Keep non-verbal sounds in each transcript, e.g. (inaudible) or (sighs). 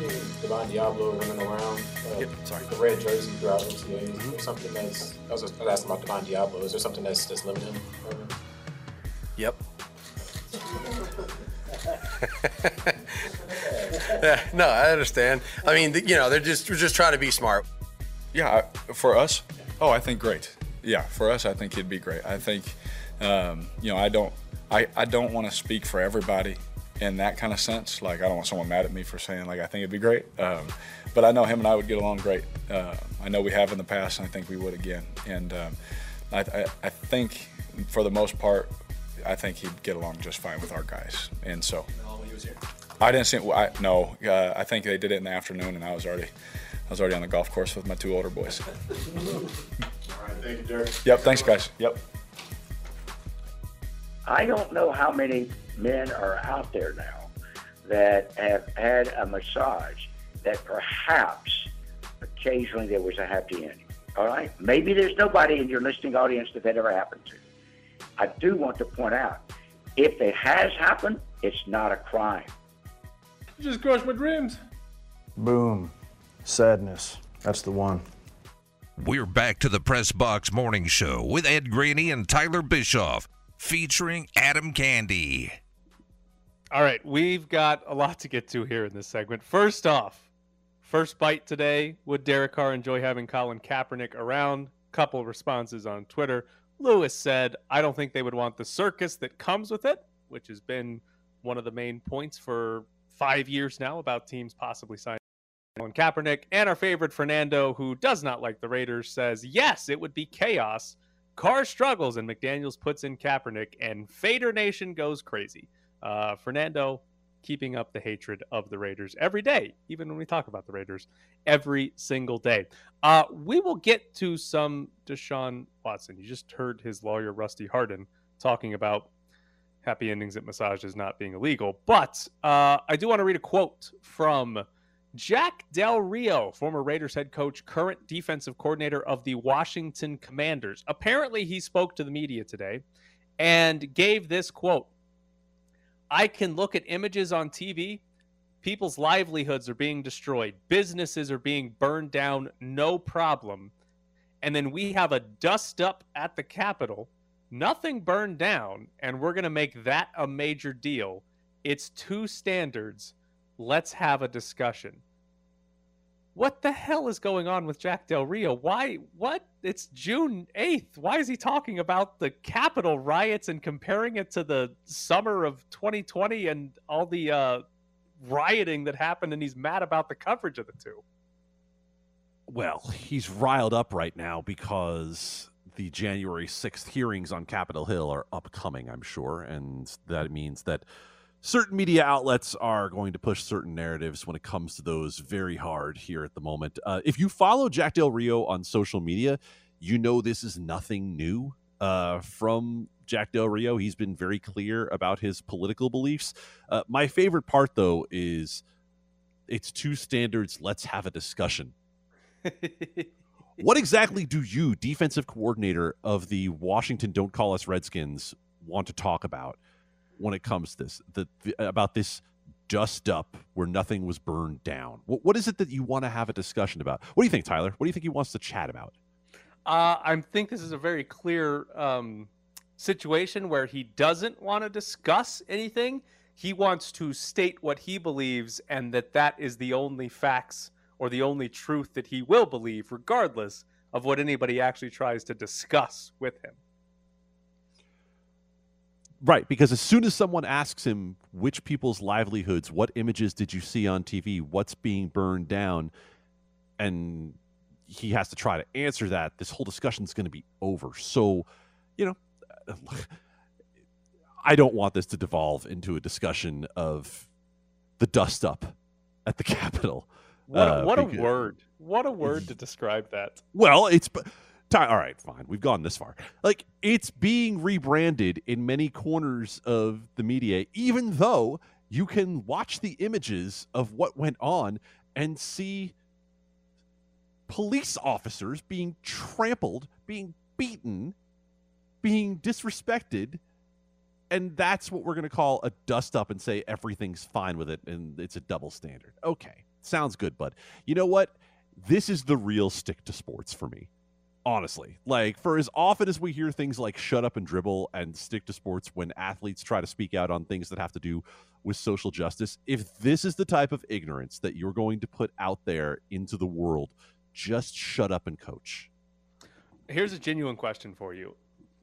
seeing Divine Deablo running around uh, Yep, sorry. the red jersey throughout OTAs. Is there something that's I was, just, asking about Divine Deablo. Is there something that's that's limiting him? Yep. Yeah, (laughs) no, I understand. I mean, you know, they're just we're just trying to be smart. Yeah, for us, oh, I think great. Yeah, for us, I think it'd be great. I think, um, you know, I don't, I, I don't want to speak for everybody in that kind of sense. Like, I don't want someone mad at me for saying like I think it'd be great. Um, but I know him and I would get along great. Uh, I know we have in the past, and I think we would again. And um, I, I, I think for the most part, I think he'd get along just fine with our guys. And so. I didn't see. I, no, uh, I think they did it in the afternoon, and I was already, I was already on the golf course with my two older boys. (laughs) All right, thank you, Derek. Yep. Thanks, guys. Yep. I don't know how many men are out there now that have had a massage that perhaps occasionally there was a happy ending. All right? Maybe there's nobody in your listening audience that that ever happened to. I do want to point out if it has happened, it's not a crime. You just crushed my dreams. Boom. Sadness. That's the one. We're back to the Press Box Morning Show with Ed Graney and Tyler Bischoff, featuring Adam Candee. All right, we've got a lot to get to here in this segment. First off, first bite today. Would Derek Carr enjoy having Colin Kaepernick around? Couple responses on Twitter. Lewis said, I don't think they would want the circus that comes with it, which has been one of the main points for five years now about teams possibly signing Colin Kaepernick. And our favorite Fernando, who does not like the Raiders, says, Yes, it would be chaos. Carr struggles and McDaniels puts in Kaepernick, and Raider Nation goes crazy. Uh, Fernando keeping up the hatred of the Raiders every day, even when we talk about the Raiders every single day. Uh, we will get to some Deshaun Watson. You just heard his lawyer, Rusty Hardin, talking about happy endings at massages not being illegal. But uh, I do want to read a quote from Jack Del Rio, former Raiders head coach, current defensive coordinator of the Washington Commanders. Apparently, he spoke to the media today and gave this quote I can look at images on TV. People's livelihoods are being destroyed, businesses are being burned down, no problem. And then we have a dust up at the Capitol, nothing burned down, and we're going to make that a major deal. It's two standards. Let's have a discussion. What the hell is going on with Jack Del Rio? Why? What? It's June 8th. Why is he talking about the Capitol riots and comparing it to the summer of 2020 and all the uh, rioting that happened? And he's mad about the coverage of the two. Well, he's riled up right now because the January 6th hearings on Capitol Hill are upcoming, I'm sure. And that means that certain media outlets are going to push certain narratives when it comes to those very hard here at the moment. Uh, if you follow Jack Del Rio on social media, you know this is nothing new uh, from Jack Del Rio. He's been very clear about his political beliefs. Uh, my favorite part, though, is it's two standards. Let's have a discussion. what exactly do you, defensive coordinator of the Washington Don't Call Us Redskins, want to talk about when it comes to this? The, the, about this dust up where nothing was burned down. What, what is it that you want to have a discussion about? What do you think, Tyler? What do you think he wants to chat about? Uh, I think this is a very clear um, situation where he doesn't want to discuss anything. He wants to state what he believes, and that that is the only facts or the only truth that he will believe, regardless of what anybody actually tries to discuss with him. Right, because as soon as someone asks him which people's livelihoods, what images did you see on TV, what's being burned down, and he has to try to answer that, this whole discussion is going to be over. So, you know, (sighs) I don't want this to devolve into a discussion of the dust up at the (laughs) Capitol. What, a, Uh, what a word! What a word to describe that. Well, it's all right, fine. We've gone this far. Like it's being rebranded in many corners of the media, even though you can watch the images of what went on and see police officers being trampled, being beaten, being disrespected. And that's what we're going to call a dust up and say everything's fine with it and it's a double standard. Okay. Sounds good, bud. You know what? This is the real stick to sports for me. Honestly, like for as often as we hear things like shut up and dribble and stick to sports when athletes try to speak out on things that have to do with social justice, if this is the type of ignorance that you're going to put out there into the world, just shut up and coach. Here's a genuine question for you.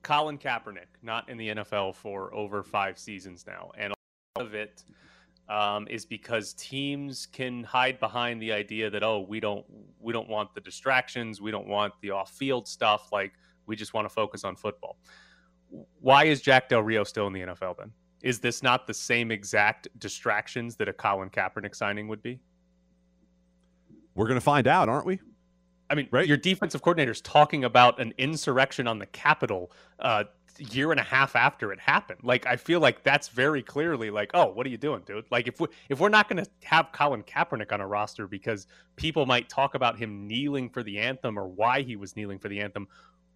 Colin Kaepernick, not in the NFL for over five seasons now, and a lot of it um, is because teams can hide behind the idea that oh we don't we don't want the distractions, we don't want the off field stuff, like we just want to focus on football. Why is Jack Del Rio still in the NFL then? Is this not the same exact distractions that a Colin Kaepernick signing would be? We're going to find out, aren't we? I mean, right? your defensive coordinator's talking about an insurrection on the Capitol uh, year and a half after it happened. Like, I feel like that's very clearly like, oh, what are you doing, dude? Like, if we if we're not going to have Colin Kaepernick on a roster because people might talk about him kneeling for the anthem or why he was kneeling for the anthem,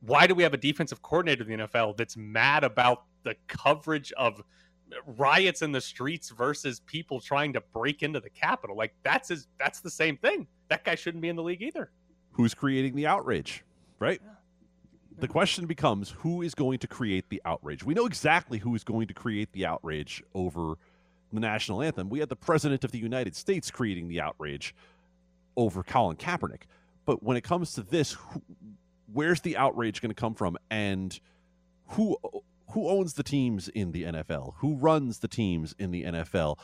why do we have a defensive coordinator in the NFL that's mad about the coverage of riots in the streets versus people trying to break into the Capitol? Like, that's his, that's the same thing. That guy shouldn't be in the league either who's creating the outrage, right? The question becomes who is going to create the outrage? We know exactly who is going to create the outrage over the national anthem. We had the president of the United States creating the outrage over Colin Kaepernick. But when it comes to this, who, where's the outrage going to come from and who who owns the teams in the NFL? Who runs the teams in the NFL?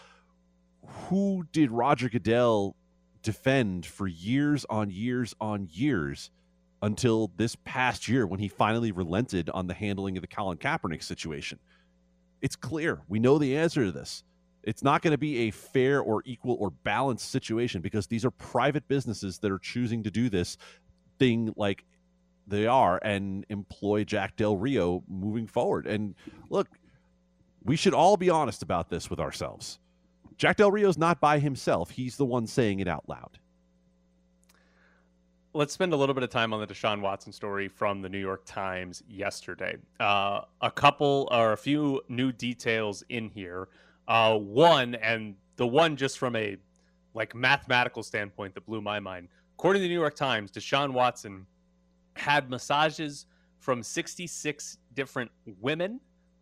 Who did Roger Goodell defend for years on years on years until this past year when he finally relented on the handling of the Colin Kaepernick situation. It's clear. We know the answer to this. It's not going to be a fair or equal or balanced situation because these are private businesses that are choosing to do this thing like they are and employ Jack Del Rio moving forward. And look, we should all be honest about this with ourselves. Jack Del Rio's not by himself. He's the one saying it out loud. Let's spend a little bit of time on the Deshaun Watson story from the New York Times yesterday. Uh, a couple or a few new details in here. Uh, one, and the one just from a like mathematical standpoint that blew my mind. According to the New York Times, Deshaun Watson had massages from 66 different women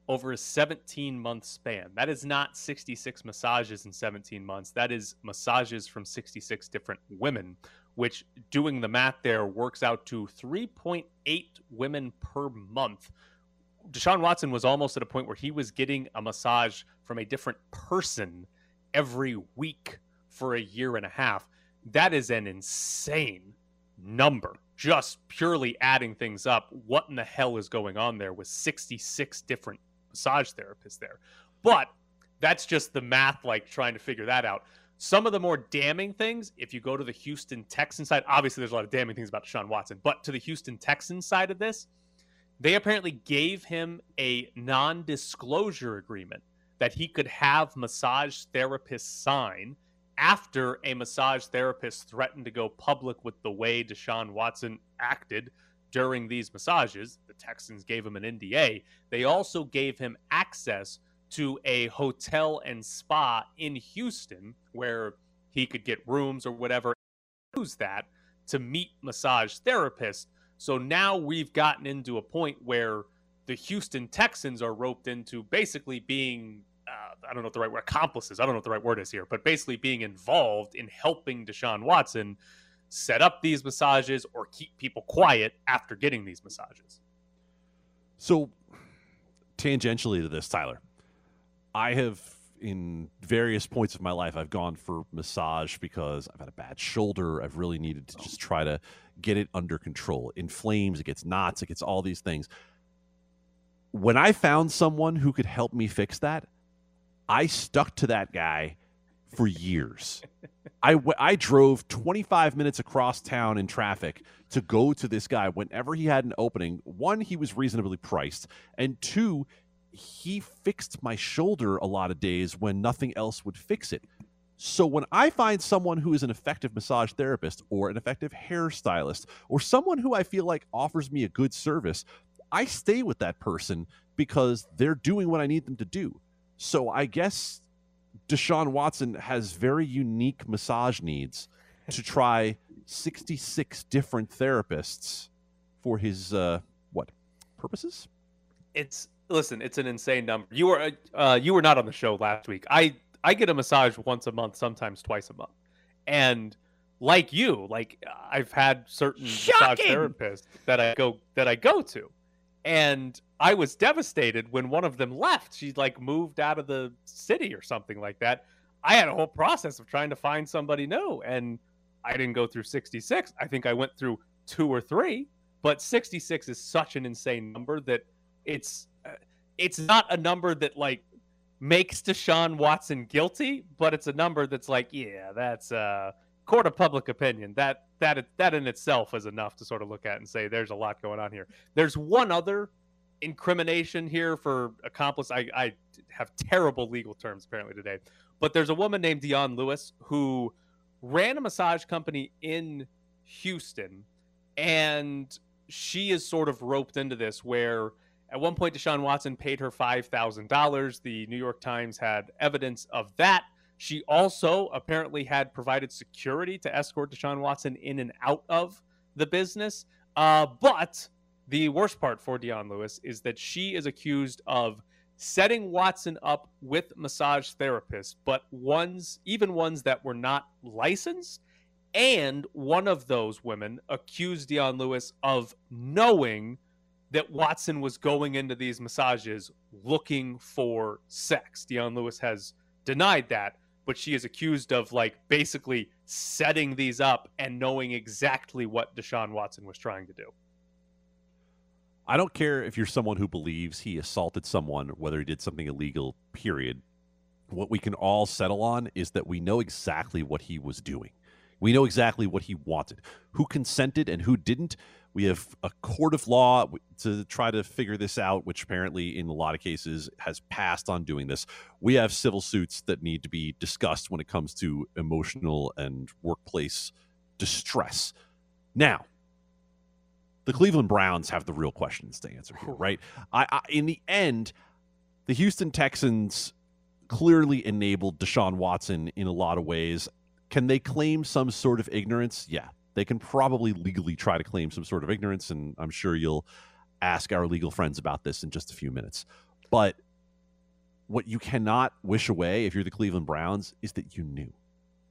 over a 17 month span. That is not 66 massages in 17 months. That is massages from 66 different women, which doing the math there works out to 3.8 women per month. Deshaun Watson was almost at a point where he was getting a massage from a different person every week for a year and a half. That is an insane number. Just purely adding things up. What in the hell is going on there with 66 different massage therapists there. But that's just the math, like trying to figure that out. Some of the more damning things, if you go to the Houston Texans side, obviously there's a lot of damning things about Deshaun Watson, but to the Houston Texans side of this, they apparently gave him a non disclosure agreement that he could have massage therapists sign after a massage therapist threatened to go public with the way Deshaun Watson acted during these massages, the Texans gave him an NDA. They also gave him access to a hotel and spa in Houston where he could get rooms or whatever. Use that to meet massage therapists. So now we've gotten into a point where the Houston Texans are roped into basically being uh, I don't know what the right word accomplices. I don't know what the right word is here, but basically being involved in helping Deshaun Watson set up these massages or keep people quiet after getting these massages. So, tangentially to this, Tyler, I have in various points of my life I've gone for massage because I've had a bad shoulder. I've really needed to just try to get it under control. It inflames, it gets knots, it gets all these things. When I found someone who could help me fix that, I stuck to that guy for years. I, I drove 25 minutes across town in traffic to go to this guy whenever he had an opening. One, he was reasonably priced, and two, he fixed my shoulder a lot of days when nothing else would fix it. So when I find someone who is an effective massage therapist or an effective hairstylist or someone who I feel like offers me a good service, I stay with that person because they're doing what I need them to do. So I guess Deshaun Watson has very unique massage needs to (laughs) try 66 different therapists for his uh, what purposes? It's listen, it's an insane number. You were uh, you were not on the show last week. I I get a massage once a month, sometimes twice a month, and like you, like I've had certain massage therapists that I go that I go to, and I was devastated when one of them left. She like moved out of the city or something like that. I had a whole process of trying to find somebody new, and I didn't go through 66. I think I went through two or three, but 66 is such an insane number that it's uh, it's not a number that like makes Deshaun Watson guilty, but it's a number that's like, yeah, that's uh court of public opinion. That that that in itself is enough to sort of look at and say there's a lot going on here. There's one other incrimination here for accomplice. I, I have terrible legal terms apparently today, but there's a woman named Dion Lewis who ran a massage company in Houston, and she is sort of roped into this where at one point Deshaun Watson paid her five thousand dollars. The New York Times had evidence of that. She also apparently had provided security to escort Deshaun Watson in and out of the business. Uh, but the worst part for Dion Lewis is that she is accused of setting Watson up with massage therapists, but ones, even ones that were not licensed. And one of those women accused Dion Lewis of knowing that Watson was going into these massages looking for sex. Dion Lewis has denied that, but she is accused of like basically setting these up and knowing exactly what Deshaun Watson was trying to do. I don't care if you're someone who believes he assaulted someone, whether he did something illegal, period. What we can all settle on is that we know exactly what he was doing. We know exactly what he wanted. Who consented and who didn't. We have a court of law to try to figure this out, which apparently, in a lot of cases, has passed on doing this. We have civil suits that need to be discussed when it comes to emotional and workplace distress. Now, the Cleveland Browns have the real questions to answer here, right? I, I in the end, the Houston Texans clearly enabled Deshaun Watson in a lot of ways. Can they claim some sort of ignorance? Yeah, they can probably legally try to claim some sort of ignorance, and I'm sure you'll ask our legal friends about this in just a few minutes. But what you cannot wish away if you're the Cleveland Browns is that you knew.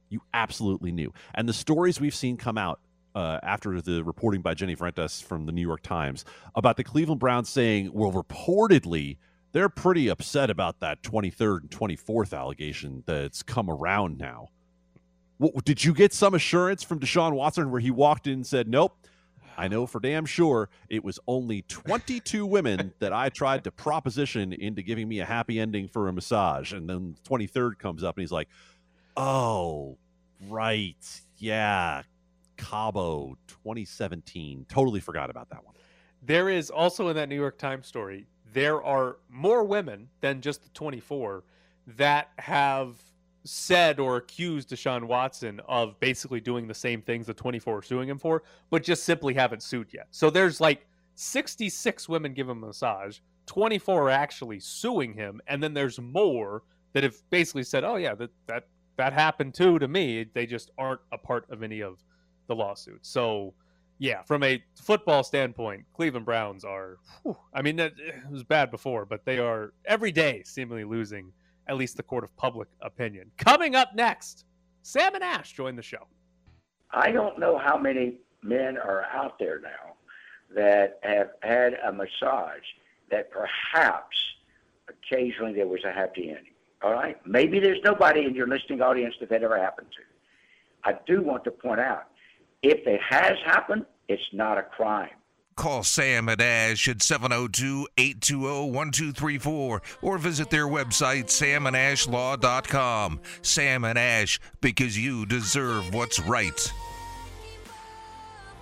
You absolutely knew. And the stories we've seen come out uh, after the reporting by Jenny Vrentas from the New York Times about the Cleveland Browns saying, well, reportedly, they're pretty upset about that 23rd and 24th allegation that's come around now. Did you get some assurance from Deshaun Watson where he walked in and said, nope, I know for damn sure it was only 22 women that I tried to proposition into giving me a happy ending for a massage. And then 23rd comes up and he's like, oh, right. Yeah, Cabo 2017. Totally forgot about that one. There is also in that New York Times story, there are more women than just the 24 that have said or accused Deshaun Watson of basically doing the same things the 24 are suing him for, but just simply haven't sued yet. So there's like 66 women give him a massage, 24 are actually suing him, and then there's more that have basically said, "Oh yeah, that that that happened too to me." They just aren't a part of any of the lawsuits. So, yeah, from a football standpoint, Cleveland Browns are, whew, I mean, it was bad before, but they are every day seemingly losing at least the court of public opinion. Coming up next, Sam and Ash join the show. I don't know how many men are out there now that have had a massage that perhaps occasionally there was a happy ending. All right? Maybe there's nobody in your listening audience that that ever happened to. I do want to point out if it has happened, it's not a crime. Call Sam and Ash at 702 820 1234 or visit their website, samandashlaw.com. Sam and Ash, because you deserve what's right.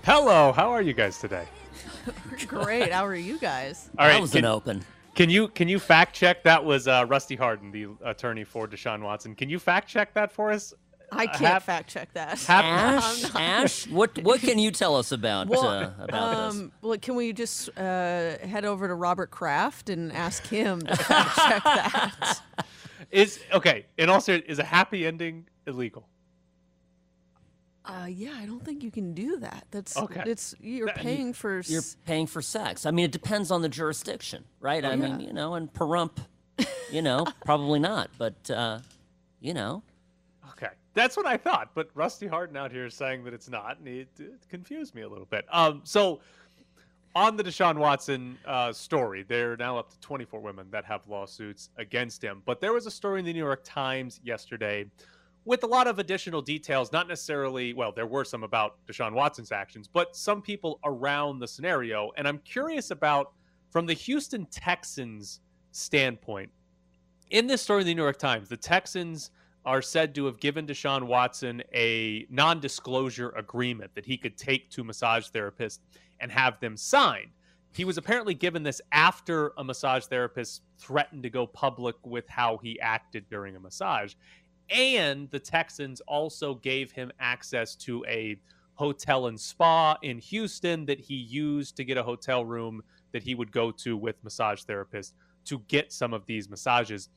Hello, how are you guys today? (laughs) Great. How are you guys? All right, that was can, an open. Can you can you fact check that was uh, Rusty Hardin, the attorney for Deshaun Watson? Can you fact check that for us? I can't hap- fact check that. hap- (laughs) Ash, Ash, what what can you tell us about Well, uh, about this? um, well, can we just uh, head over to Robert Kraft and ask him to fact check that? (laughs) Is okay. In all seriousness, is a happy ending illegal? Uh, yeah, I don't think you can do that. That's Okay. It's you're That- paying for. You're paying for sex. I mean, it depends on the jurisdiction, right? I mean, you know, and Pahrump, you know, probably not, but uh, you know, Okay, that's what I thought. But Rusty Hardin out here is saying that it's not, and it, it confused me a little bit. Um, so on the Deshaun Watson uh, story, they're now up to 24 women that have lawsuits against him. But there was a story in the New York Times yesterday with a lot of additional details. Not necessarily, well, there were some about Deshaun Watson's actions, but some people around the scenario. And I'm curious about from the Houston Texans standpoint. In this story in the New York Times, the Texans are said to have given Deshaun Watson a non disclosure agreement that he could take to massage therapists and have them sign. He was apparently given this after a massage therapist threatened to go public with how he acted during a massage. And the Texans also gave him access to a hotel and spa in Houston that he used to get a hotel room that he would go to with massage therapists to get some of these massages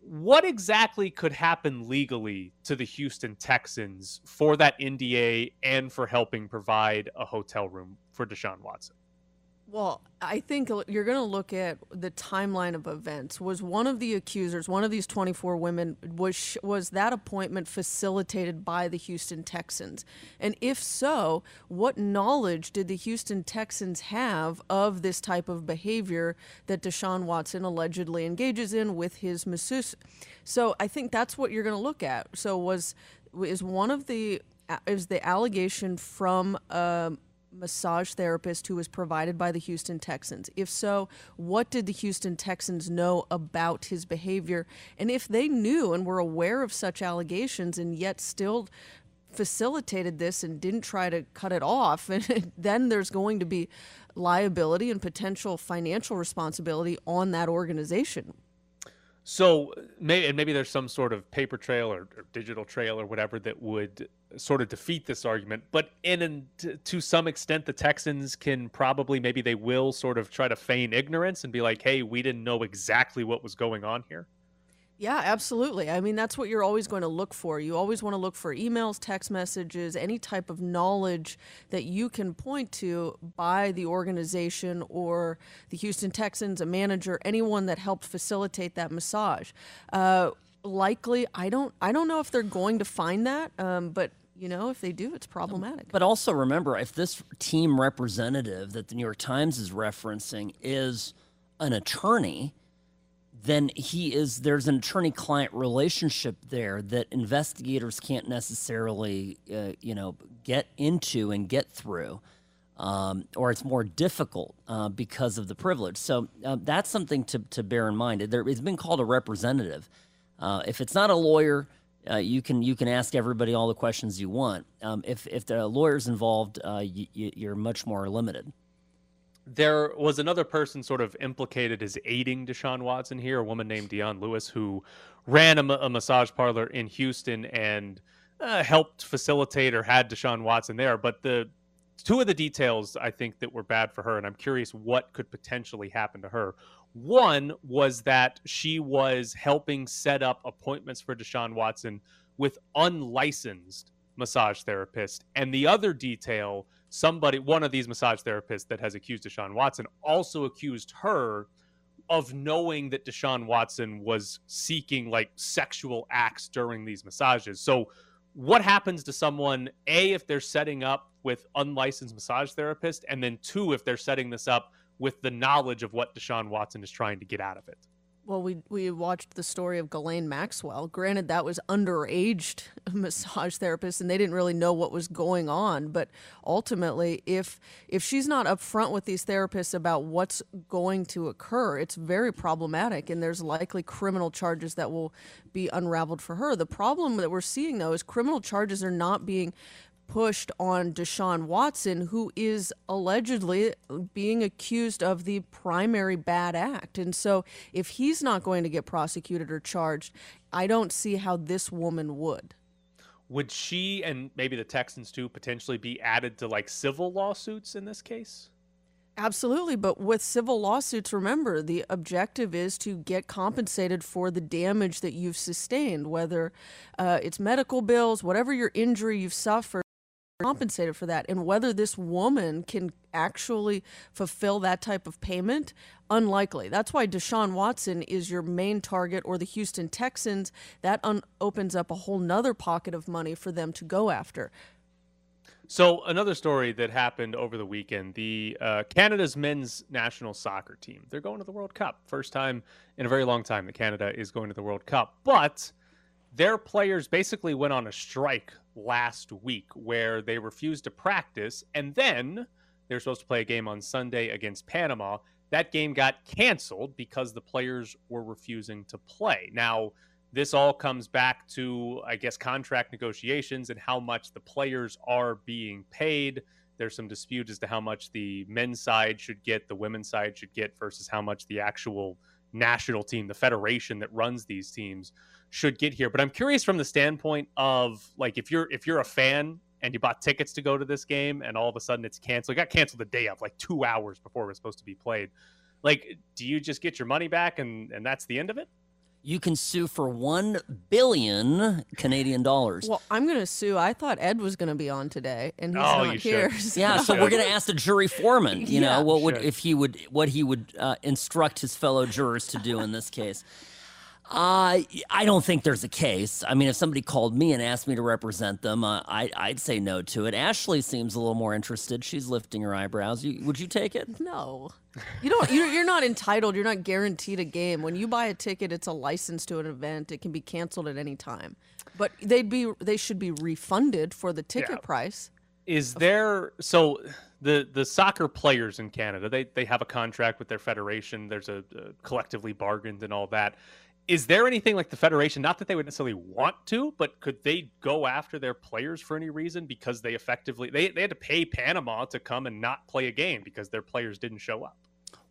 what exactly could happen legally to the Houston Texans for that NDA and for helping provide a hotel room for Deshaun Watson? Well, I think you're going to look at the timeline of events. Was one of the accusers, one of these 24 women, was was that appointment facilitated by the Houston Texans? And if so, what knowledge did the Houston Texans have of this type of behavior that Deshaun Watson allegedly engages in with his masseuse? So I think that's what you're going to look at. So was is one of the is the allegation from um, massage therapist who was provided by the Houston Texans? If so, what did the Houston Texans know about his behavior? And if they knew and were aware of such allegations and yet still facilitated this and didn't try to cut it off, (laughs) then there's going to be liability and potential financial responsibility on that organization. So maybe and maybe there's some sort of paper trail or, or digital trail or whatever that would sort of defeat this argument. But in and to, to some extent, the Texans can probably maybe they will sort of try to feign ignorance and be like, "Hey, we didn't know exactly what was going on here." Yeah, absolutely. I mean, that's what you're always going to look for. You always want to look for emails, text messages, any type of knowledge that you can point to by the organization or the Houston Texans, a manager, anyone that helped facilitate that massage. Uh, likely, I don't, I don't know if they're going to find that, um, but you know, if they do, it's problematic. But also remember, if this team representative that the New York Times is referencing is an attorney, then he is there's an attorney-client relationship there that investigators can't necessarily, uh, you know, get into and get through. Um, or it's more difficult uh, because of the privilege. So uh, that's something to, to bear in mind. There, it's been called a representative. Uh, if it's not a lawyer, uh, you can you can ask everybody all the questions you want. Um, if if the lawyer's involved, uh, you, you're much more limited. There was another person sort of implicated as aiding Deshaun Watson here, a woman named Dion Lewis, who ran a, a massage parlor in Houston and uh, helped facilitate or had Deshaun Watson there. But the two of the details I think that were bad for her, and I'm curious what could potentially happen to her. One was that she was helping set up appointments for Deshaun Watson with unlicensed massage therapists. And the other detail, somebody, one of these massage therapists that has accused Deshaun Watson, also accused her of knowing that Deshaun Watson was seeking like sexual acts during these massages. So, what happens to someone, A, if they're setting up with unlicensed massage therapist, and then two, if they're setting this up with the knowledge of what Deshaun Watson is trying to get out of it? Well, we we watched the story of Ghislaine Maxwell. Granted, that was underaged (laughs) massage therapist, and they didn't really know what was going on. But ultimately, if if she's not upfront with these therapists about what's going to occur, it's very problematic, and there's likely criminal charges that will be unraveled for her. The problem that we're seeing though is criminal charges are not being pushed on Deshaun Watson, who is allegedly being accused of the primary bad act. And so, if he's not going to get prosecuted or charged, I don't see how this woman would. Would she and maybe the Texans too potentially be added to like civil lawsuits in this case? Absolutely, but with civil lawsuits, remember the objective is to get compensated for the damage that you've sustained, whether uh, it's medical bills, whatever your injury you've suffered, compensated for that. And whether this woman can actually fulfill that type of payment, unlikely. That's why Deshaun Watson is your main target, or the Houston Texans. That un- opens up a whole nother pocket of money for them to go after. So another story that happened over the weekend: the uh, Canada's men's national soccer team. They're going to the World Cup. First time in a very long time that Canada is going to the World Cup. But their players basically went on a strike last week where they refused to practice, and then they're supposed to play a game on Sunday against Panama. That game got canceled because the players were refusing to play. Now this all comes back to, I guess, contract negotiations and how much the players are being paid. There's some dispute as to how much the men's side should get, the women's side should get, versus how much the actual national team, the federation that runs these teams, should get here. But I'm curious from the standpoint of like if you're if you're a fan and you bought tickets to go to this game and all of a sudden it's canceled, it got canceled the day of, like two hours before it was supposed to be played. Like, do you just get your money back and and that's the end of it? you can sue for 1 billion Canadian dollars. Well, I'm going to sue. I thought Ed was going to be on today, and he's Oh, not here. (laughs) so- yeah, so we're going to ask the jury foreman, you (laughs) Yeah. know, what would Should. if he would what he would uh, instruct his fellow jurors to do in this case. Uh, I don't think there's a case. I mean, if somebody called me and asked me to represent them, uh, I, I'd say no to it. Ashley seems a little more interested. She's lifting her eyebrows. You, would you take it? No, you don't. You're, you're not entitled. You're not guaranteed a game. When you buy a ticket, it's a license to an event. It can be canceled at any time. But they'd be. They should be refunded for the ticket Yeah. price. Is there so the the soccer players in Canada they they have a contract with their federation. There's a, a collectively bargained and all that. Is there anything like the federation? Not that they would necessarily want to, but could they go after their players for any reason because they effectively they they had to pay Panama to come and not play a game because their players didn't show up.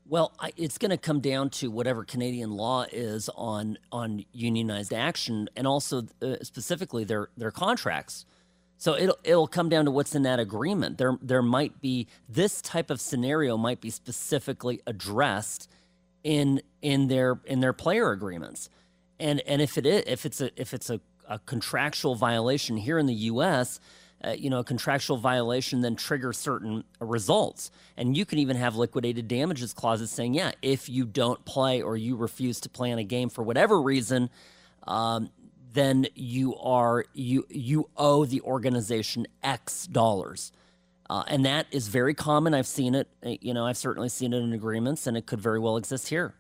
Well, I, it's going to come down to whatever Canadian law is on on unionized action, and also uh, specifically their their contracts. So it'll it'll come down to what's in that agreement. There there might be this type of scenario might be specifically addressed in in their in their player agreements, and and if it is if it's a if it's a, a contractual violation here in the U.S. Uh, you know, a contractual violation then triggers certain results. And you can even have liquidated damages clauses saying, yeah, if you don't play or you refuse to play in a game for whatever reason, um, then you are you you owe the organization X dollars. Uh, and that is very common. I've seen it. uh, You know, I've certainly seen it in agreements, and it could very well exist here.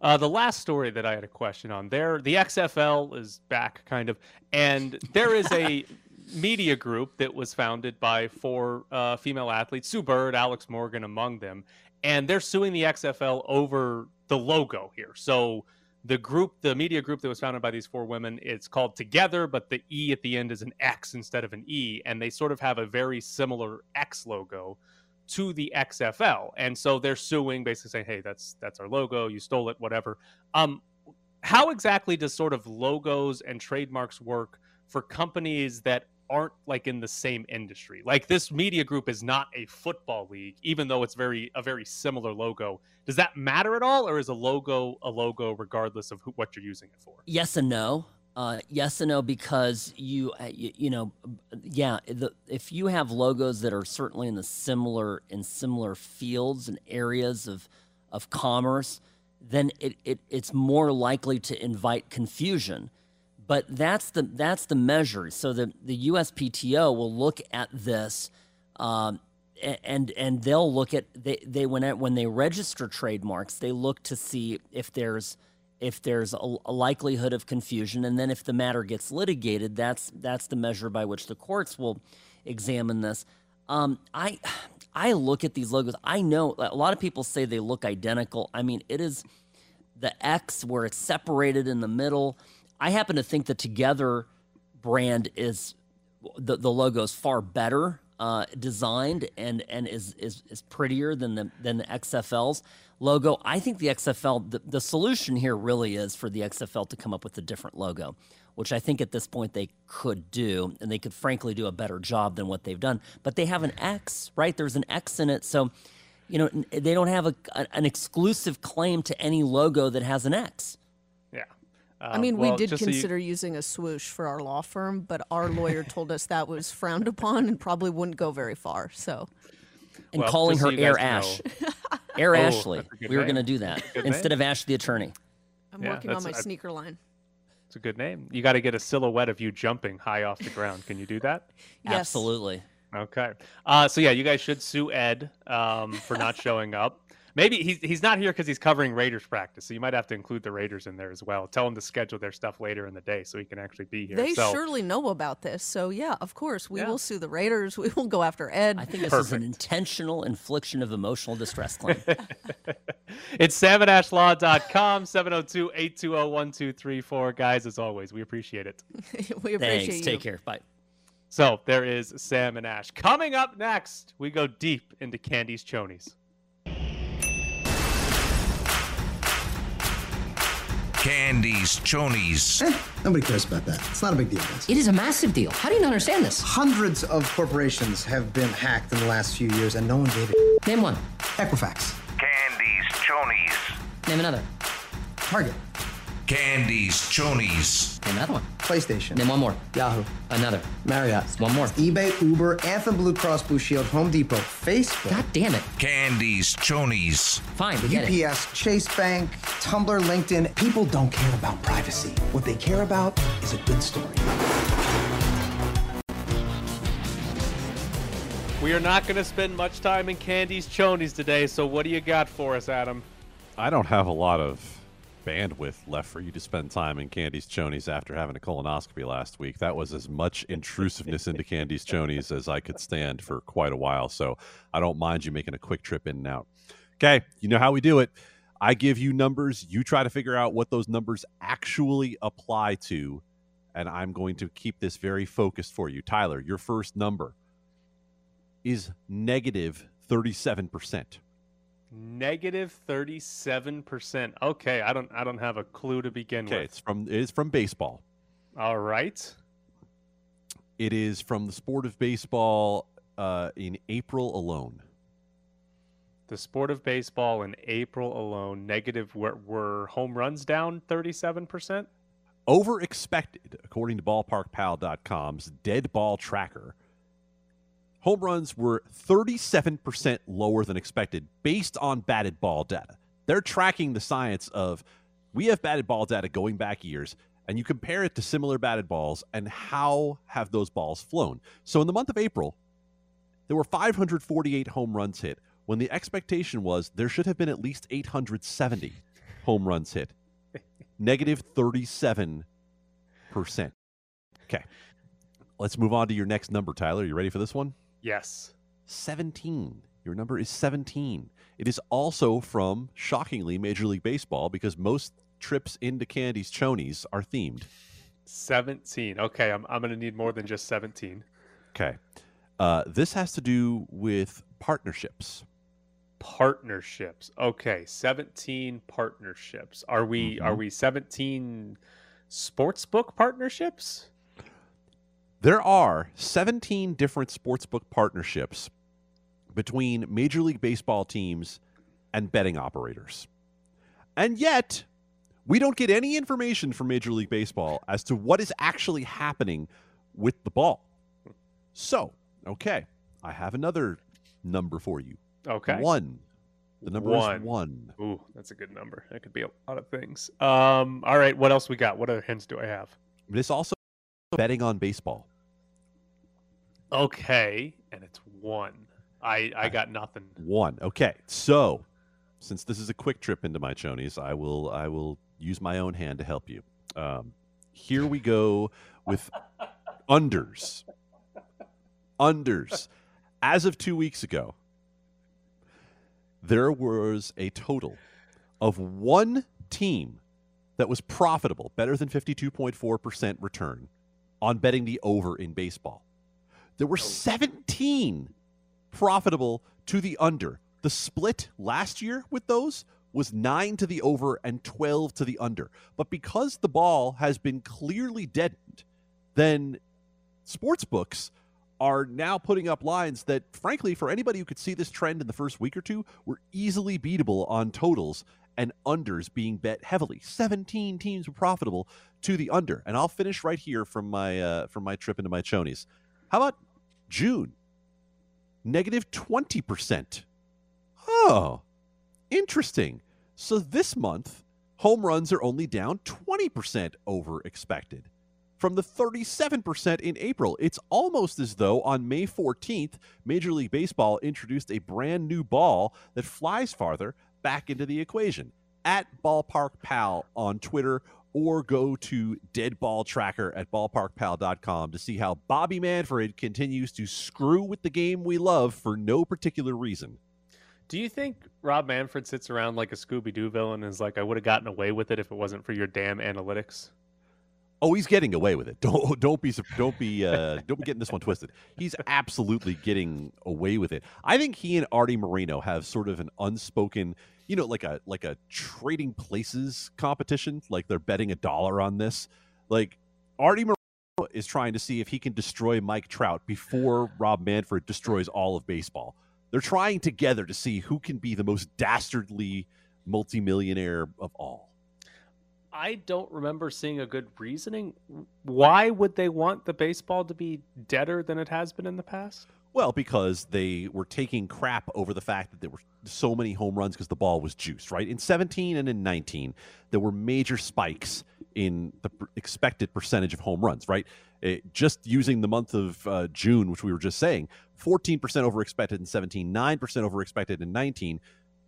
Uh, the last story that I had a question on there, the XFL is back, kind of, and there is a (laughs) media group that was founded by four uh, female athletes, Sue Bird, Alex Morgan, among them, and they're suing the XFL over the logo here. So the group, the media group that was founded by these four women, it's called Together, but the E at the end is an X instead of an E, and they sort of have a very similar X logo to the XFL. And so they're suing, basically saying, "Hey, that's that's our logo. You stole it, whatever." Um, how exactly does sort of logos and trademarks work for companies that aren't like in the same industry? Like this media group is not a football league, even though it's very a very similar logo. Does that matter at all, or is a logo a logo regardless of who, what you're using it for? Yes and no. Uh, yes and no because you, uh, you you know yeah the, if you have logos that are certainly in the similar in similar fields and areas of of commerce then it, it it's more likely to invite confusion but that's the that's the measure so the the USPTO will look at this um, and and they'll look at they they when when they register trademarks they look to see if there's if there's a, a likelihood of confusion. And then if the matter gets litigated that's that's the measure by which the courts will examine this. Um, i i look at these logos. I know a lot of people say they look identical. I mean it is the x where it's separated in the middle i happen to think the together brand is the, the logo is far better uh, designed and and is, is is prettier than the than the XFL's logo. I think the XFL the, the solution here really is for the XFL to come up with a different logo, which I think at this point they could do, and they could frankly do a better job than what they've done. But they have an X, right? There's an X in it, so You know, they don't have a, an exclusive claim to any logo that has an X. Yeah. I mean, well, we did just so you- consider using a swoosh for our law firm, but our lawyer told us that was frowned upon and probably wouldn't go very far. So, And Well, calling just so her Air Ash. know- (laughs) Air Oh, Ashley. that's a We were going to do that That's a good instead name. of Ash the attorney. I'm Yeah, working on my I- sneaker line. It's a good name. You got to get a silhouette of you jumping high off the ground. Can you do that? (laughs) Yes. Absolutely. Okay. Uh, so yeah, you guys should sue Ed um, for not showing up. Maybe he's he's not here because he's covering Raiders practice, so you might have to include the Raiders in there as well. Tell him to schedule their stuff later in the day so he can actually be here. They so, surely know about this. So, yeah, of course, we Yeah. will sue the Raiders. We will go after Ed. I think this is an intentional infliction of emotional distress claim. (laughs) it's samandashlaw.com, 702-820-1234. Guys, as always, we appreciate it. (laughs) we appreciate Thanks. you. Take care. Bye. So there is Sam and Ash. Coming up next, we go deep into Candy's chonies. Candies, chonies. Eh, nobody cares about that. It's not a big deal, guys. It is a massive deal. How do you not understand this? Hundreds of corporations have been hacked in the last few years, and no one gave a Name one. Equifax, Candies, chonies. Name another. Target, Candies, chonies. Another one. PlayStation, Name one more. Yahoo, Another. Marriott, One more. eBay, Uber, Anthem Blue Cross Blue Shield, Home Depot, Facebook, God damn it. Candies, chonies. Fine, we get it. UPS, Chase Bank, Tumblr, LinkedIn. People don't care about privacy. What they care about is a good story. We are not going to spend much time in Candy's chonies today, so what do you got for us, Adam? I don't have a lot of bandwidth left for you to spend time in Candy's chonies after having a colonoscopy last week. That was as much intrusiveness into (laughs) Candy's chonies as I could stand for quite a while. So I don't mind you making a quick trip in and out. Okay, you know how we do it. I give you numbers. You try to figure out what those numbers actually apply to. And I'm going to keep this very focused for you. Tyler, your first number is negative 37%. Negative thirty-seven percent. Okay, I don't, I don't have a clue to begin Okay, with. it's from it is from baseball. All right. It is from the sport of baseball uh, in April alone. The sport of baseball in April alone, negative were, were home runs down thirty-seven percent. Over expected, according to ballparkpal.com's dead ball tracker. Home runs were 37% lower than expected based on batted ball data. They're tracking the science of we have batted ball data going back years, and you compare it to similar batted balls and how have those balls flown. So in the month of April, there were 548 home runs hit when the expectation was there should have been at least 870 home runs hit. Negative 37%. Okay. Let's move on to your next number, Tyler. You ready for this one? Yes. 17. Your number is 17. It is also from, shockingly, Major League Baseball because most trips into Candy's chonies are themed. Seventeen. Okay, I'm, I'm going to need more than just seventeen. Okay. Uh, this has to do with partnerships. Partnerships. Okay, seventeen partnerships. Are we, are Mhm. we seventeen sportsbook partnerships? There are 17 different sportsbook partnerships between Major League Baseball teams and betting operators. And yet, we don't get any information from Major League Baseball as to what is actually happening with the ball. So, okay, I have another number for you. Okay. One. The number One. is one. Ooh, that's a good number. That could be a lot of things. Um, all right, what else we got? What other hints do I have? This also betting on baseball. Okay, and it's one. I I got nothing. One. Okay. So, since this is a quick trip into my chonies, I will I will use my own hand to help you. Um, here we go with unders. Unders. As of two weeks ago, there was a total of one team that was profitable, better than 52.4% return on betting the over in baseball. There were 17 profitable to the under. The split last year with those was 9 to the over and 12 to the under. But because the ball has been clearly deadened, then sports books are now putting up lines that, frankly, for anybody who could see this trend in the first week or two, were easily beatable on totals and unders being bet heavily. 17 teams were profitable to the under. And I'll finish right here from my uh, from my trip into my chonies. How about June? Negative 20%. Oh, interesting. So this month, home runs are only down 20% over expected from the 37% in April. It's almost as though on May 14th, Major League Baseball introduced a brand new ball that flies farther back into the equation. At Ballpark Pal on Twitter or go to deadballtracker at ballparkpal.com to see how Bobby Manfred continues to screw with the game we love for no particular reason. Do you think Rob Manfred sits around like a Scooby Doo villain and is like, I would have gotten away with it if it wasn't for your damn analytics? Oh, he's getting away with it. (laughs) Don't don't be don't be uh, don't be getting this one twisted. He's absolutely getting away with it. I think he and Artie Moreno have sort of an unspoken, you know, like a like a trading places competition. Like they're betting a dollar on this. Like Artie Moreno is trying to see if he can destroy Mike Trout before Rob Manfred destroys all of baseball. They're trying together to see who can be the most dastardly multimillionaire of all. I don't remember seeing a good reasoning. Why would they want the baseball to be deader than it has been in the past? Well, because they were taking crap over the fact that there were so many home runs because the ball was juiced, right? In 17 and in 19, there were major spikes in the expected percentage of home runs, right? It, just using the month of uh, June, which we were just saying, 14% over expected in 17, 9% over expected in 19.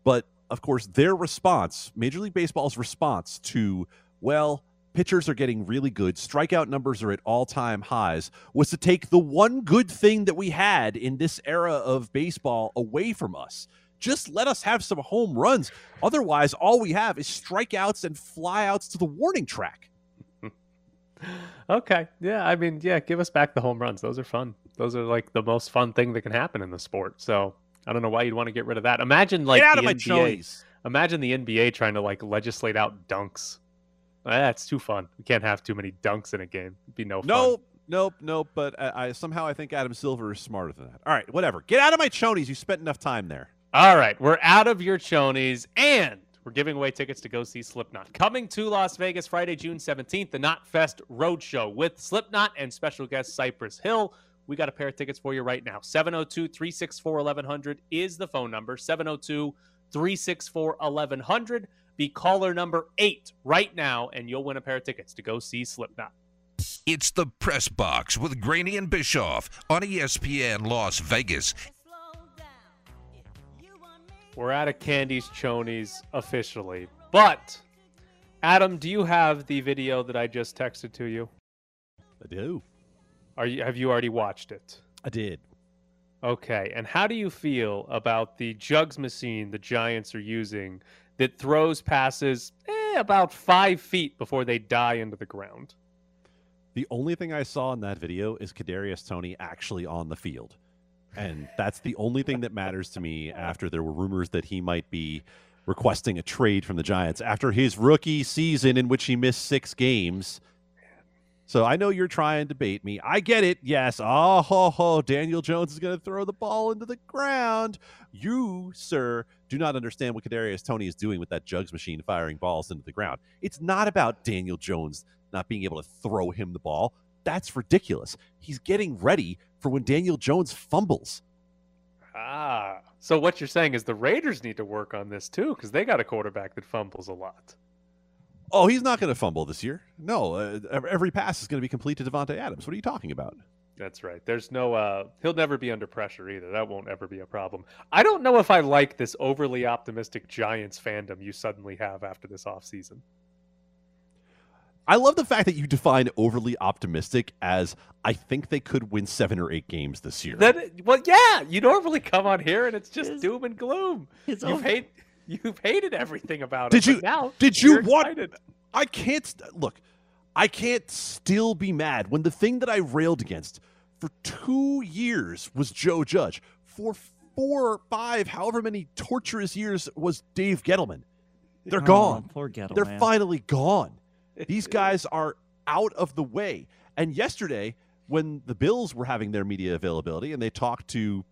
But of course, their response, Major League Baseball's response to, well, pitchers are getting really good, strikeout numbers are at all time highs, was to take the one good thing that we had in this era of baseball away from us. Just let us have some home runs. Otherwise, all we have is strikeouts and flyouts to the warning track. (laughs) Okay. Yeah. I mean, yeah, give us back the home runs. Those are fun. Those are like the most fun thing that can happen in the sport. So I don't know why you'd want to get rid of that. Imagine like Get out the of my NBA. chonies. Imagine the NBA trying to like legislate out dunks. That's too fun. We can't have too many dunks in a game. It'd be no fun. Nope, nope, nope. But I, I somehow I think Adam Silver is smarter than that. All right, whatever. Get out of my chonies. You spent enough time there. All right, we're out of your chonies, and we're giving away tickets to go see Slipknot. Coming to Las Vegas Friday, June 17th, the Knotfest Roadshow with Slipknot and special guest Cypress Hill. We got a pair of tickets for you right now. 702 364 1100 is the phone number. 702 364 1100. Be caller number eight right now, and you'll win a pair of tickets to go see Slipknot. It's the Press Box with Graney and Bischoff on ESPN Las Vegas. We're out of Candee's Chonies officially. But, Adam, do you have the video that I just texted to you? I do. Are you have you already watched it? I did. Okay. And how do you feel about the jugs machine the Giants are using that throws passes eh, about five feet before they die into the ground? The only thing I saw in that video is Kadarius Toney actually on the field. And that's the only thing that matters to me after there were rumors that he might be requesting a trade from the Giants after his rookie season in which he missed six games. So I know you're trying to bait me. I get it. Yes. Oh, ho, ho. Daniel Jones is going to throw the ball into the ground. You, sir, do not understand what Kadarius Toney is doing with that jugs machine firing balls into the ground. It's not about Daniel Jones not being able to throw him the ball. That's ridiculous. He's getting ready for when Daniel Jones fumbles. Ah. So what you're saying is the Raiders need to work on this too, because they got a quarterback that fumbles a lot. Oh, he's not going to fumble this year. No, uh, every pass is going to be complete to Davante Adams. What are you talking about? That's right. There's no uh he'll never be under pressure either. That won't ever be a problem. I don't know if I like this overly optimistic Giants fandom you suddenly have after this offseason. I love the fact that you define overly optimistic as I think they could win seven or eight games this year. That well, yeah, you normally come on here and it's just doom and gloom. You've over- hate (laughs) you've hated everything about Did it. you? but now did you you're want? excited. I can't look. I can't still be mad when the thing that I railed against for two years was Joe Judge. For four or five, however many torturous years was Dave Gettleman. They're Oh, gone. poor Gettle, They're finally gone. These (laughs) guys are out of the way. And yesterday, when the Bills were having their media availability and they talked to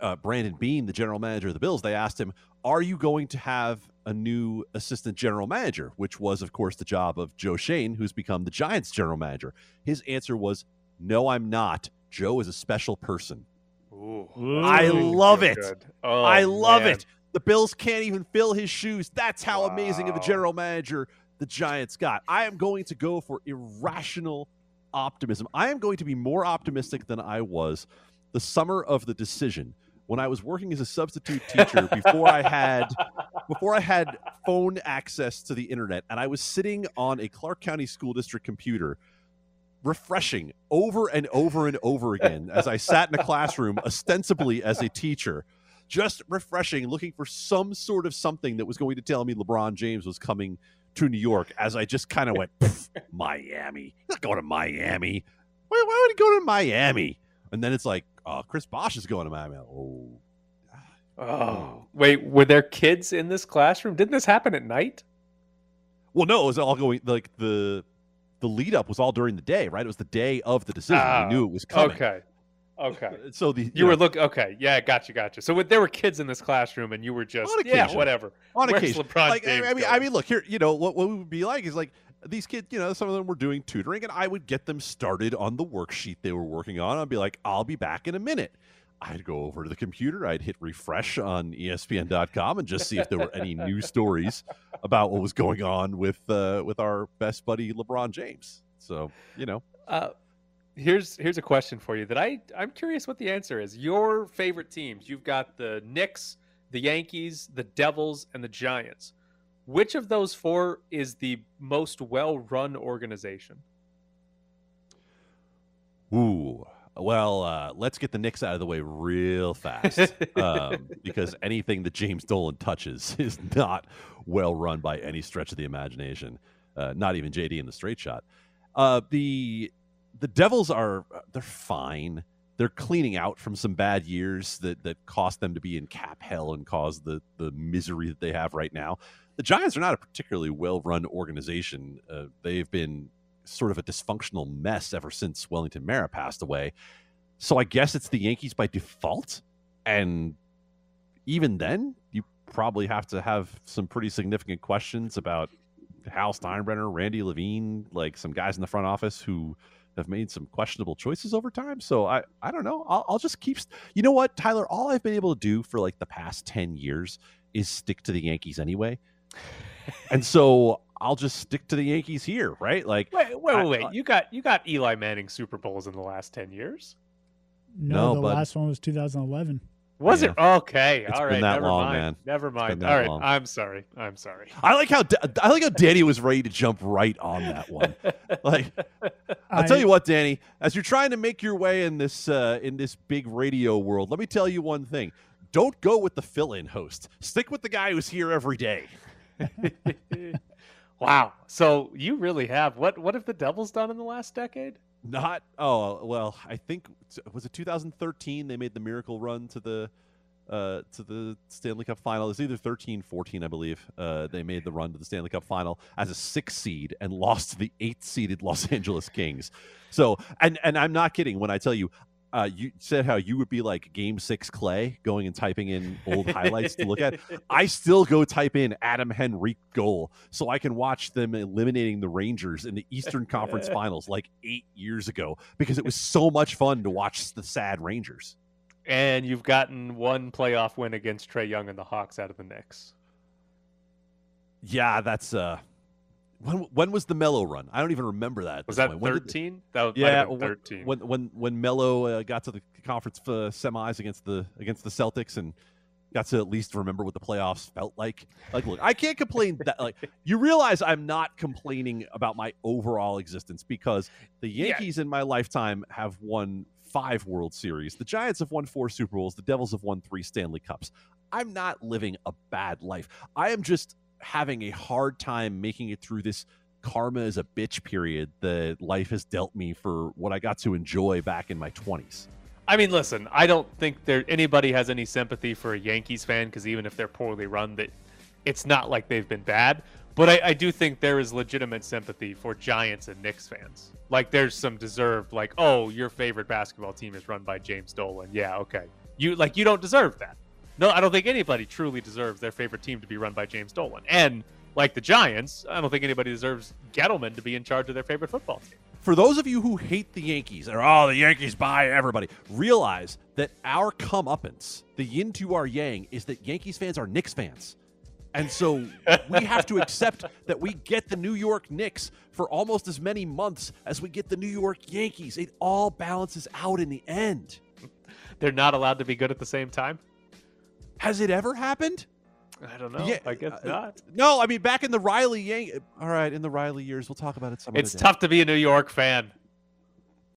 uh, Brandon Beane, the general manager of the Bills, they asked him, Are you going to have a new assistant general manager? Which was, of course, the job of Joe Schoen, who's become the Giants general manager. His answer was, No, I'm not. Joe is a special person. Ooh. I love it. Oh, I love man. it. The Bills can't even fill his shoes. That's how amazing of a general manager the Giants got. I am going to go for irrational optimism. I am going to be more optimistic than I was the summer of the decision when I was working as a substitute (laughs) teacher before I had before I had phone access to the internet and I was sitting on a Clark County School District computer refreshing over and over and over again as I sat in a classroom ostensibly as a teacher just refreshing looking for some sort of something that was going to tell me LeBron James was coming to New York as I just kind of went Miami. He's not going to Miami. Why, why would he go to Miami? And then it's like uh, Chris Bosh is going to Miami. Oh. Oh, wait, were there kids in this classroom? Didn't this happen at night? Well, no, it was all going like the the lead up was all during the day, right? It was the day of the decision. Ah, we knew it was coming. Okay. Okay. (laughs) So the You were look okay, yeah, gotcha, gotcha. So there were kids in this classroom, and you were just yeah, whatever. On Where's occasion, LeBron like, I- James I mean, I mean, look here. You know what? What we would be like is like these kids. You know, some of them were doing tutoring, and I would get them started on the worksheet they were working on. I'd be like, "I'll be back in a minute." I'd go over to the computer. I'd hit refresh on ESPN.com and just see if there were any news stories about what was going on with uh, with our best buddy LeBron James. So you know, Uh, here's here's a question for you that I I'm curious what the answer is. Your favorite teams? You've got the Knicks, the Yankees, the Devils, and the Giants. Which of those four is the most well-run organization? Ooh. Well, uh, let's get the Knicks out of the way real fast um, (laughs) because anything that James Dolan touches (laughs) is not well run by any stretch of the imagination. Uh, not even JD in the straight shot. Uh, the the Devils are they're fine. They're cleaning out from some bad years that that cost them to be in cap hell and cause the the misery that they have right now. The Giants are not a particularly well run organization. Uh, they've been sort of a dysfunctional mess ever since Wellington Mara passed away. So I guess it's the Yankees by default. And even then, you probably have to have some pretty significant questions about Hal Steinbrenner, Randy Levine, like some guys in the front office who have made some questionable choices over time. So I, I don't know. I'll, I'll just keep. You know what, Tyler? All I've been able to do for like the past ten years is stick to the Yankees anyway. and so I'll just stick to the Yankees here, right? Like, Wait, wait, I- wait, wait. You got you got Eli Manning Super Bowls in the last ten years. No, No, the but- last one was 2011. Was Yeah. it okay? It's All been right, that never long, mind. man. Never It's mind. been that All right, long. I'm sorry. I'm sorry. I like how I like how (laughs) Danny was ready to jump right on that one. Like, I'll tell you what, Danny, as you're trying to make your way in this uh, in this big radio world, let me tell you one thing: don't go with the fill-in host. Stick with the guy who's here every day. (laughs) wow. (laughs) So you really have what? What have the Devils done in the last decade? Not oh well, I think was it 2013 they made the miracle run to the uh, to the Stanley Cup final. It's either 13, 14, I believe. Uh, they made the run to the Stanley Cup final as a six seed and lost to the eight seeded Los Angeles Kings. So, and and I'm not kidding when I tell you. Uh, you said how you would be like Game Six Clay, going and typing in old highlights to look at. (laughs) I still go type in Adam Henrique goal so I can watch them eliminating the Rangers in the Eastern (laughs) Conference Finals like eight years ago because it was so much fun to watch the sad Rangers. And you've gotten one playoff win against Trae Young and the Hawks out of the Knicks. Yeah, that's uh, when when was the Melo run? I don't even remember that. at Was that 13? That might yeah, 13. When when when Melo uh, got to the conference uh, semis against the against the Celtics and got to at least remember what the playoffs felt like. Like, look, I can't complain. (laughs) that Like, you realize I'm not complaining about my overall existence because the Yeah. Yankees in my lifetime have won five World Series. The Giants have won four Super Bowls. The Devils have won three Stanley Cups. I'm not living a bad life. I am just having a hard time making it through this karma is a bitch period that life has dealt me for what I got to enjoy back in my 20s. I mean, listen, I don't think there anybody has any sympathy for a Yankees fan because even if they're poorly run, that it's not like they've been bad. But I, I do think there is legitimate sympathy for Giants and Knicks fans. Like, there's some deserved, like, oh, your favorite basketball team is run by James Dolan. Yeah, okay. You like you don't deserve that. No, I don't think anybody truly deserves their favorite team to be run by James Dolan. And like the Giants, I don't think anybody deserves Gettleman to be in charge of their favorite football team. For those of you who hate the Yankees, or oh, the Yankees buy everybody, realize that our comeuppance, the yin to our yang, is that Yankees fans are Knicks fans. And so we (laughs) have to accept that we get the New York Knicks for almost as many months as we get the New York Yankees. It all balances out in the end. They're not allowed to be good at the same time. Has it ever happened? I don't know. Yeah, I guess uh, not. No, I mean back in the Riley Yang. All right, in the Riley years, we'll talk about it some It's tough to be a New York fan.